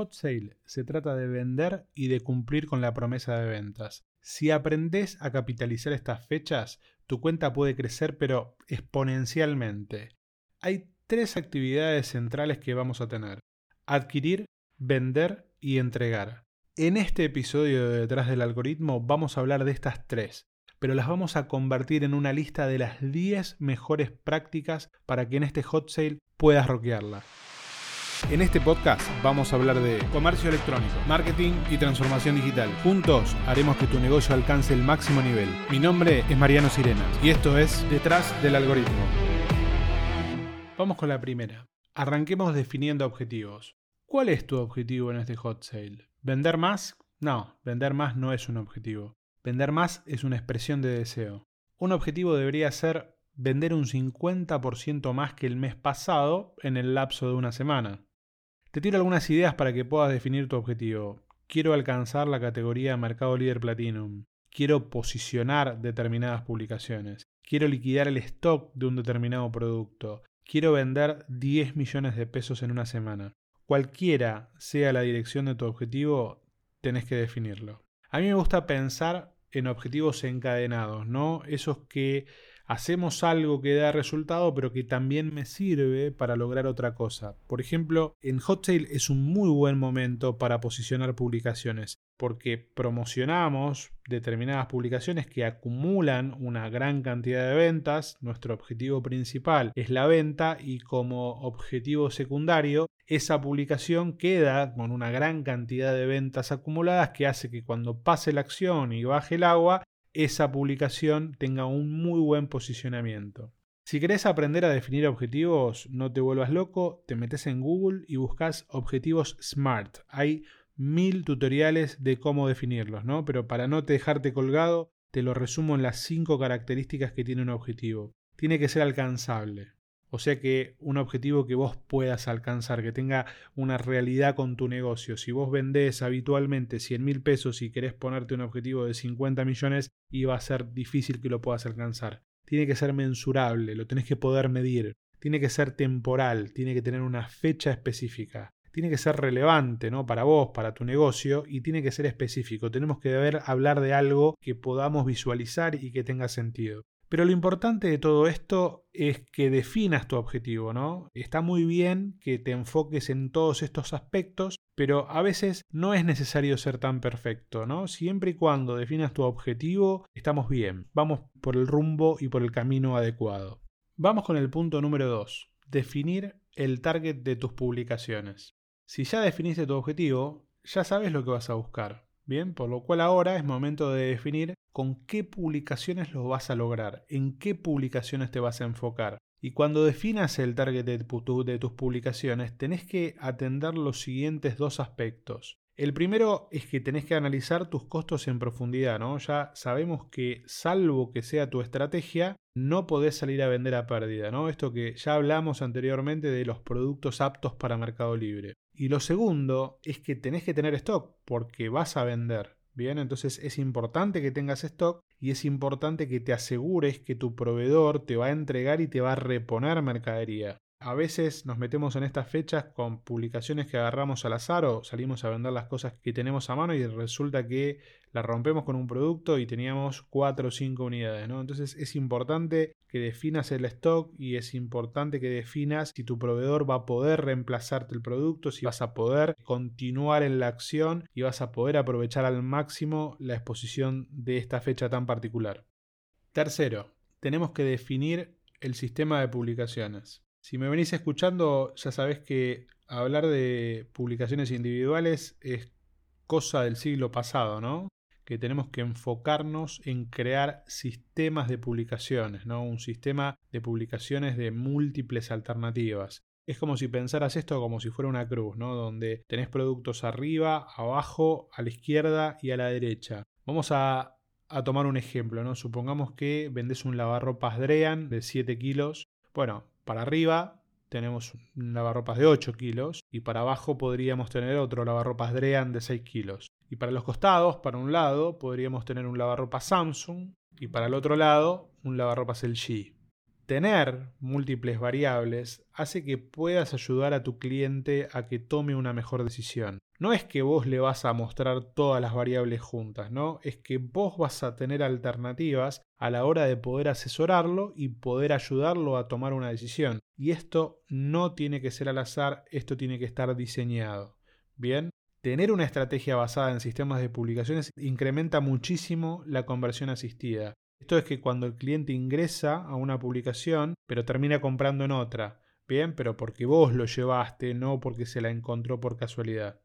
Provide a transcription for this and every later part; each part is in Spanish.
hot sale se trata de vender y de cumplir con la promesa de ventas. Si aprendes a capitalizar estas fechas, tu cuenta puede crecer pero exponencialmente. Hay tres actividades centrales que vamos a tener. Adquirir, vender y entregar. En este episodio de Detrás del Algoritmo vamos a hablar de estas tres, pero las vamos a convertir en una lista de las 10 mejores prácticas para que en este hot sale puedas roquearla. En este podcast vamos a hablar de comercio electrónico, marketing y transformación digital. Juntos haremos que tu negocio alcance el máximo nivel. Mi nombre es Mariano Sirena y esto es Detrás del Algoritmo. Vamos con la primera. Arranquemos definiendo objetivos. ¿Cuál es tu objetivo en este hot sale? ¿Vender más? No, vender más no es un objetivo. Vender más es una expresión de deseo. Un objetivo debería ser vender un 50% más que el mes pasado en el lapso de una semana. Te tiro algunas ideas para que puedas definir tu objetivo. Quiero alcanzar la categoría Mercado Líder Platinum. Quiero posicionar determinadas publicaciones. Quiero liquidar el stock de un determinado producto. Quiero vender 10 millones de pesos en una semana. Cualquiera sea la dirección de tu objetivo, tenés que definirlo. A mí me gusta pensar en objetivos encadenados, ¿no? Esos que hacemos algo que da resultado, pero que también me sirve para lograr otra cosa. Por ejemplo, en Hotsale es un muy buen momento para posicionar publicaciones, porque promocionamos determinadas publicaciones que acumulan una gran cantidad de ventas. Nuestro objetivo principal es la venta y como objetivo secundario, esa publicación queda con una gran cantidad de ventas acumuladas que hace que cuando pase la acción y baje el agua, esa publicación tenga un muy buen posicionamiento. Si querés aprender a definir objetivos, no te vuelvas loco, te metes en Google y buscas objetivos SMART. Hay mil tutoriales de cómo definirlos, ¿no? Pero para no dejarte colgado, te lo resumo en las cinco características que tiene un objetivo. Tiene que ser alcanzable. O sea que un objetivo que vos puedas alcanzar, que tenga una realidad con tu negocio. Si vos vendés habitualmente 100 mil pesos y querés ponerte un objetivo de 50 millones, va a ser difícil que lo puedas alcanzar. Tiene que ser mensurable, lo tenés que poder medir. Tiene que ser temporal, tiene que tener una fecha específica. Tiene que ser relevante, ¿no? Para vos, para tu negocio, y tiene que ser específico. Tenemos que deber hablar de algo que podamos visualizar y que tenga sentido. Pero lo importante de todo esto es que definas tu objetivo, ¿no? Está muy bien que te enfoques en todos estos aspectos, pero a veces no es necesario ser tan perfecto, ¿no? Siempre y cuando definas tu objetivo, estamos bien. Vamos por el rumbo y por el camino adecuado. Vamos con el punto número 2. Definir el target de tus publicaciones. Si ya definiste tu objetivo, ya sabes lo que vas a buscar. Bien, por lo cual ahora es momento de definir con qué publicaciones lo vas a lograr, en qué publicaciones te vas a enfocar. Y cuando definas el target de, de, tus publicaciones, tenés que atender los siguientes dos aspectos. El primero es que tenés que analizar tus costos en profundidad, ¿no? Ya sabemos que, salvo que sea tu estrategia, no podés salir a vender a pérdida, ¿no? Esto que ya hablamos anteriormente de los productos aptos para Mercado Libre. Y lo segundo es que tenés que tener stock porque vas a vender. Bien, entonces es importante que tengas stock y es importante que te asegures que tu proveedor te va a entregar y te va a reponer mercadería. A veces nos metemos en estas fechas con publicaciones que agarramos al azar o salimos a vender las cosas que tenemos a mano y resulta que la rompemos con un producto y teníamos 4 o 5 unidades, ¿no? Entonces es importante que definas el stock y es importante que definas si tu proveedor va a poder reemplazarte el producto, si vas a poder continuar en la acción y vas a poder aprovechar al máximo la exposición de esta fecha tan particular. Tercero, tenemos que definir el sistema de publicaciones. Si me venís escuchando, ya sabés que hablar de publicaciones individuales es cosa del siglo pasado, ¿no? Que tenemos que enfocarnos en crear sistemas de publicaciones, ¿no? Un sistema de publicaciones de múltiples alternativas. Es como si pensaras esto como si fuera una cruz, ¿no? Donde tenés productos arriba, abajo, a la izquierda y a la derecha. Vamos a, a tomar un ejemplo, ¿no? Supongamos que vendes un lavarropas Drean de 7 kilos. Bueno, para arriba tenemos un lavarropas de 8 kilos y para abajo podríamos tener otro lavarropas Drean de 6 kilos. Y para los costados, para un lado, podríamos tener un lavarropas Samsung y para el otro lado un lavarropas LG. Tener múltiples variables hace que puedas ayudar a tu cliente a que tome una mejor decisión. no es que vos le vas a mostrar todas las variables juntas, ¿no? Es que vos vas a tener alternativas a la hora de poder asesorarlo y poder ayudarlo a tomar una decisión. Y esto no tiene que ser al azar, esto tiene que estar diseñado. Bien, tener una estrategia basada en sistemas de publicaciones incrementa muchísimo la conversión asistida. Esto es que cuando el cliente ingresa a una publicación, pero termina comprando en otra, bien, pero porque vos lo llevaste, no porque se la encontró por casualidad.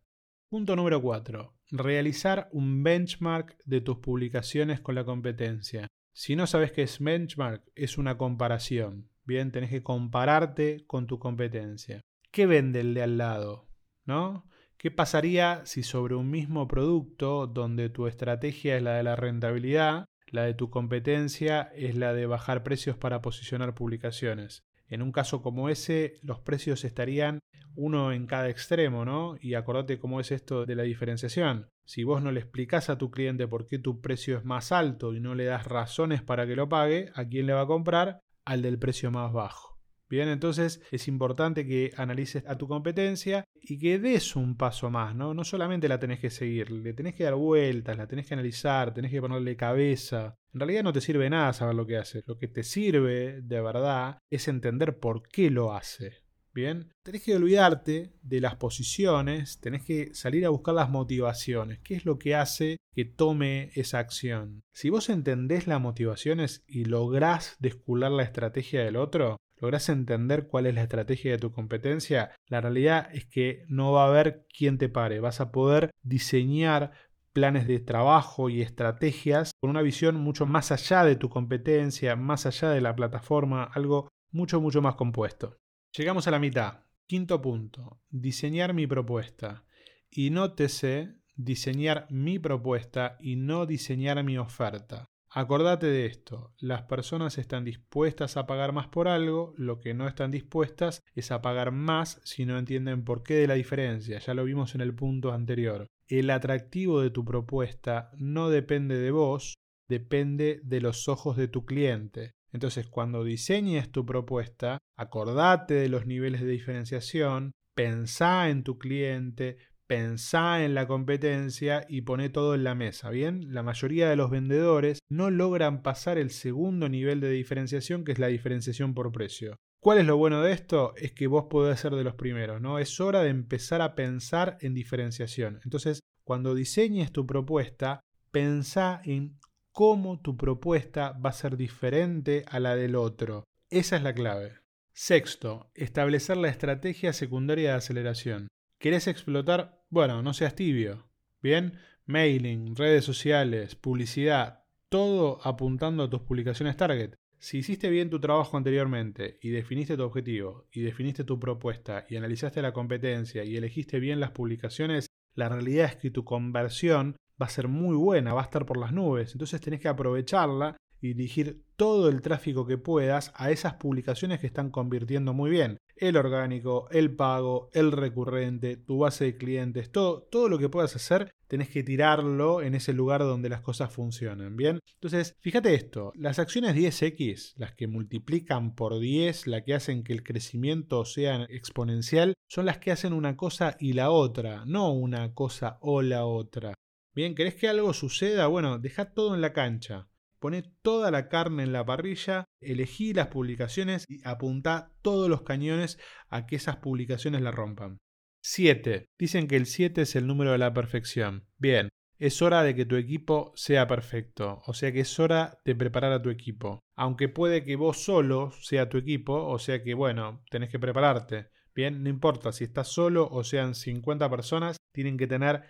Punto número 4. Realizar un benchmark de tus publicaciones con la competencia. Si no sabes qué es benchmark, es una comparación. Bien, tenés que compararte con tu competencia. ¿Qué vende el de al lado? ¿No? ¿Qué pasaría si sobre un mismo producto, donde tu estrategia es la de la rentabilidad, la de tu competencia es la de bajar precios para posicionar publicaciones? En un caso como ese, los precios estarían uno en cada extremo, ¿no? Y acordate cómo es esto de la diferenciación. Si vos no le explicás a tu cliente por qué tu precio es más alto y no le das razones para que lo pague, ¿a quién le va a comprar? Al del precio más bajo. Bien, entonces es importante que analices a tu competencia y que des un paso más, ¿no? No solamente la tenés que seguir, le tenés que dar vueltas, la tenés que analizar, tenés que ponerle cabeza. En realidad no te sirve nada saber lo que hace. Lo que te sirve de verdad es entender por qué lo hace. Bien, tenés que olvidarte de las posiciones, tenés que salir a buscar las motivaciones. ¿Qué es lo que hace que tome esa acción? Si vos entendés las motivaciones y lográs descular la estrategia del otro, logras entender cuál es la estrategia de tu competencia, la realidad es que no va a haber quien te pare. Vas a poder diseñar planes de trabajo y estrategias con una visión mucho más allá de tu competencia, más allá de la plataforma, algo mucho, mucho más compuesto. Llegamos a la mitad. Quinto punto, diseñar mi propuesta. Y nótese diseñar mi propuesta y no diseñar mi oferta. Acordate de esto, las personas están dispuestas a pagar más por algo, lo que no están dispuestas es a pagar más si no entienden por qué de la diferencia, ya lo vimos en el punto anterior. El atractivo de tu propuesta no depende de vos, depende de los ojos de tu cliente. Entonces, cuando diseñes tu propuesta, acordate de los niveles de diferenciación, pensá en tu cliente, pensá en la competencia y poné todo en la mesa, ¿bien? La mayoría de los vendedores no logran pasar el segundo nivel de diferenciación, que es la diferenciación por precio. ¿Cuál es lo bueno de esto? Es que vos podés ser de los primeros, ¿no? Es hora de empezar a pensar en diferenciación. Entonces, cuando diseñes tu propuesta, pensá en cómo tu propuesta va a ser diferente a la del otro. Esa es la clave. Sexto, establecer la estrategia secundaria de aceleración. ¿Querés explotar? Bueno, no seas tibio. Bien, mailing, redes sociales, publicidad, todo apuntando a tus publicaciones target. Si hiciste bien tu trabajo anteriormente y definiste tu objetivo y definiste tu propuesta y analizaste la competencia y elegiste bien las publicaciones, la realidad es que tu conversión va a ser muy buena, va a estar por las nubes. Entonces tenés que aprovecharla y dirigir todo el tráfico que puedas a esas publicaciones que están convirtiendo muy bien. El orgánico, el pago, el recurrente, tu base de clientes, todo, todo lo que puedas hacer, tenés que tirarlo en ese lugar donde las cosas funcionan. Bien, entonces fíjate esto: las acciones 10x, las que multiplican por 10, las que hacen que el crecimiento sea exponencial, son las que hacen una cosa y la otra, no una cosa o la otra. Bien, ¿querés que algo suceda? Bueno, deja todo en la cancha. Poné toda la carne en la parrilla, elegí las publicaciones y apuntá todos los cañones a que esas publicaciones la rompan. 7. Dicen que el 7 es el número de la perfección. Bien, es hora de que tu equipo sea perfecto, o sea que es hora de preparar a tu equipo. Aunque puede que vos solo sea tu equipo, o sea que bueno, tenés que prepararte. Bien, no importa si estás solo o sean 50 personas, tienen que tener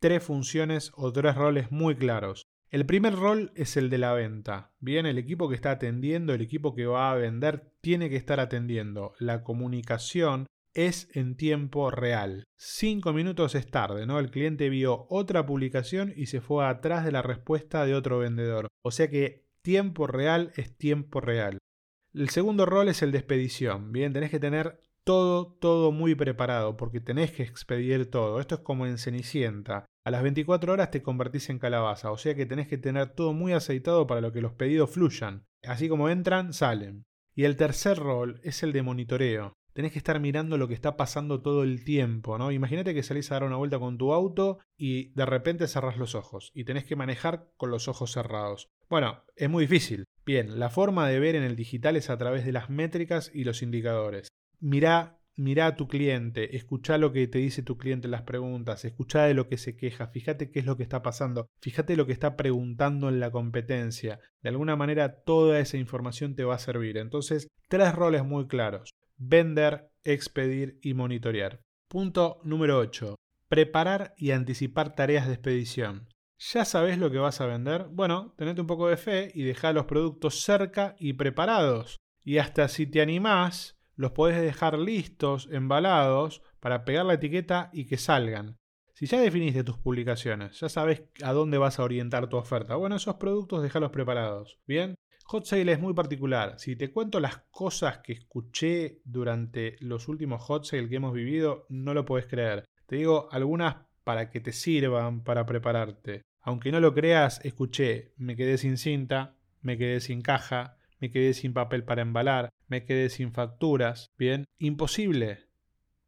tres funciones o tres roles muy claros. El primer rol es el de la venta. Bien, el equipo que está atendiendo, el equipo que va a vender, tiene que estar atendiendo. La comunicación es en tiempo real. Cinco minutos es tarde, ¿no? El cliente vio otra publicación y se fue atrás de la respuesta de otro vendedor. O sea que tiempo real es tiempo real. El segundo rol es el de expedición. Bien, tenés que tener todo, todo muy preparado, porque tenés que expedir todo. Esto es como en Cenicienta. A las 24 horas te convertís en calabaza, o sea que tenés que tener todo muy aceitado para lo que los pedidos fluyan. Así como entran, salen. Y el tercer rol es el de monitoreo. tenés que estar mirando lo que está pasando todo el tiempo, ¿no? Imagínate que salís a dar una vuelta con tu auto y de repente cerrás los ojos y tenés que manejar con los ojos cerrados. Bueno, es muy difícil. Bien, la forma de ver en el digital es a través de las métricas y los indicadores. Mirá Mirá a tu cliente, escucha lo que te dice tu cliente en las preguntas, escucha de lo que se queja, fíjate qué es lo que está pasando, fíjate lo que está preguntando en la competencia. De alguna manera toda esa información te va a servir. Entonces, tres roles muy claros. Vender, expedir y monitorear. Punto número 8. Preparar y anticipar tareas de expedición. ¿Ya sabes lo que vas a vender? Bueno, tenete un poco de fe y deja los productos cerca y preparados. Y hasta si te animás, los podés dejar listos, embalados, para pegar la etiqueta y que salgan. Si ya definiste tus publicaciones, ya sabes a dónde vas a orientar tu oferta. Bueno, esos productos déjalos preparados. Bien, Hot Sale es muy particular. Si te cuento las cosas que escuché durante los últimos Hot Sale que hemos vivido, no lo puedes creer. Te digo algunas para que te sirvan para prepararte. Aunque no lo creas, escuché, me quedé sin cinta, me quedé sin caja, me quedé sin papel para embalar, me quedé sin facturas. Bien, imposible.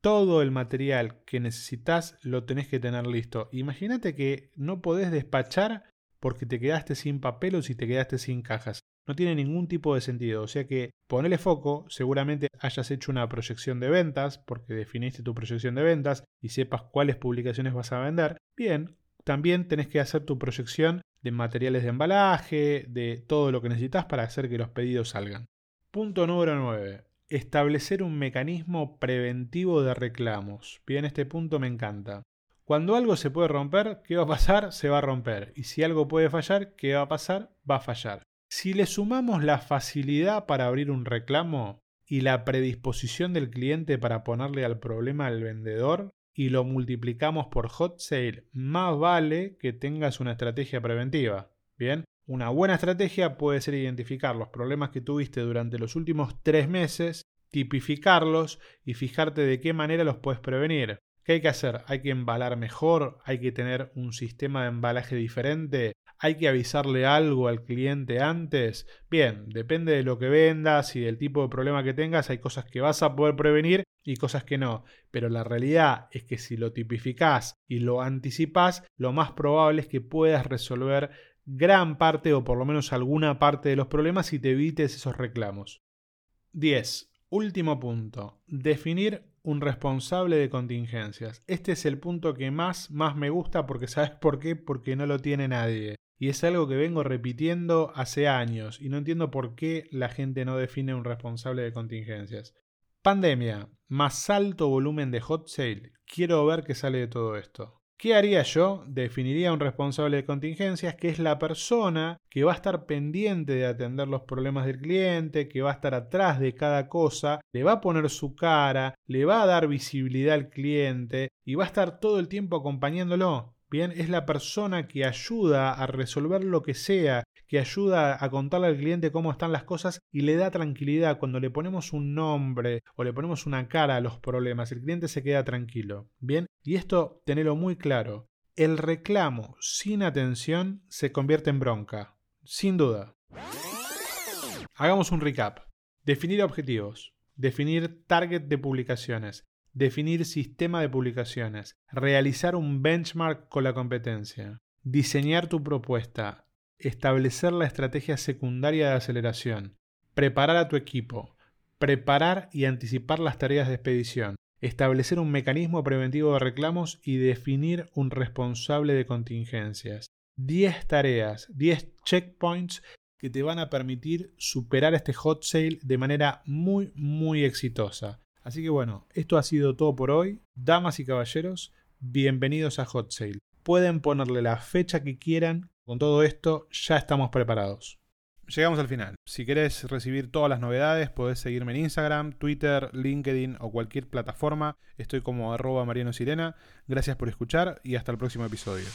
Todo el material que necesitas lo tenés que tener listo. Imagínate que no podés despachar porque te quedaste sin papel o si te quedaste sin cajas. No tiene ningún tipo de sentido. O sea que ponele foco, seguramente hayas hecho una proyección de ventas, porque definiste tu proyección de ventas y sepas cuáles publicaciones vas a vender. Bien, también tenés que hacer tu proyección de materiales de embalaje, de todo lo que necesitas para hacer que los pedidos salgan. Punto número 9. Establecer un mecanismo preventivo de reclamos. Bien, este punto me encanta. Cuando algo se puede romper, ¿qué va a pasar? Se va a romper. Y si algo puede fallar, ¿qué va a pasar? Va a fallar. Si le sumamos la facilidad para abrir un reclamo y la predisposición del cliente para ponerle al problema al vendedor, y lo multiplicamos por hot sale, más vale que tengas una estrategia preventiva. Bien, una buena estrategia puede ser identificar los problemas que tuviste durante los últimos tres meses, tipificarlos y fijarte de qué manera los puedes prevenir. ¿Qué hay que hacer? Hay que embalar mejor, hay que tener un sistema de embalaje diferente, hay que avisarle algo al cliente antes. Bien, depende de lo que vendas y del tipo de problema que tengas, hay cosas que vas a poder prevenir y cosas que no. Pero la realidad es que si lo tipificás y lo anticipás, lo más probable es que puedas resolver gran parte o por lo menos alguna parte de los problemas y te evites esos reclamos. 10. Último punto. Definir un responsable de contingencias. Este es el punto que más, más me gusta porque sabes por qué, porque no lo tiene nadie. Y es algo que vengo repitiendo hace años y no entiendo por qué la gente no define un responsable de contingencias. Pandemia, más alto volumen de hot sale. Quiero ver qué sale de todo esto. ¿Qué haría yo? Definiría un responsable de contingencias que es la persona que va a estar pendiente de atender los problemas del cliente, que va a estar atrás de cada cosa, le va a poner su cara, le va a dar visibilidad al cliente y va a estar todo el tiempo acompañándolo. Bien, es la persona que ayuda a resolver lo que sea, que ayuda a contarle al cliente cómo están las cosas y le da tranquilidad. Cuando le ponemos un nombre o le ponemos una cara a los problemas, el cliente se queda tranquilo. Bien, y esto tenelo muy claro. El reclamo sin atención se convierte en bronca, sin duda. Hagamos un recap. Definir objetivos, definir target de publicaciones, definir sistema de publicaciones, realizar un benchmark con la competencia, diseñar tu propuesta, establecer la estrategia secundaria de aceleración, preparar a tu equipo, preparar y anticipar las tareas de expedición, establecer un mecanismo preventivo de reclamos y definir un responsable de contingencias. 10 tareas, 10 checkpoints que te van a permitir superar este hot sale de manera muy muy exitosa. Así que bueno, esto ha sido todo por hoy. Damas y caballeros, bienvenidos a Hot Sale. Pueden ponerle la fecha que quieran. Con todo esto ya estamos preparados. Llegamos al final. Si querés recibir todas las novedades, podés seguirme en Instagram, Twitter, LinkedIn o cualquier plataforma. Estoy como arroba Mariano Sirena. Gracias por escuchar y hasta el próximo episodio.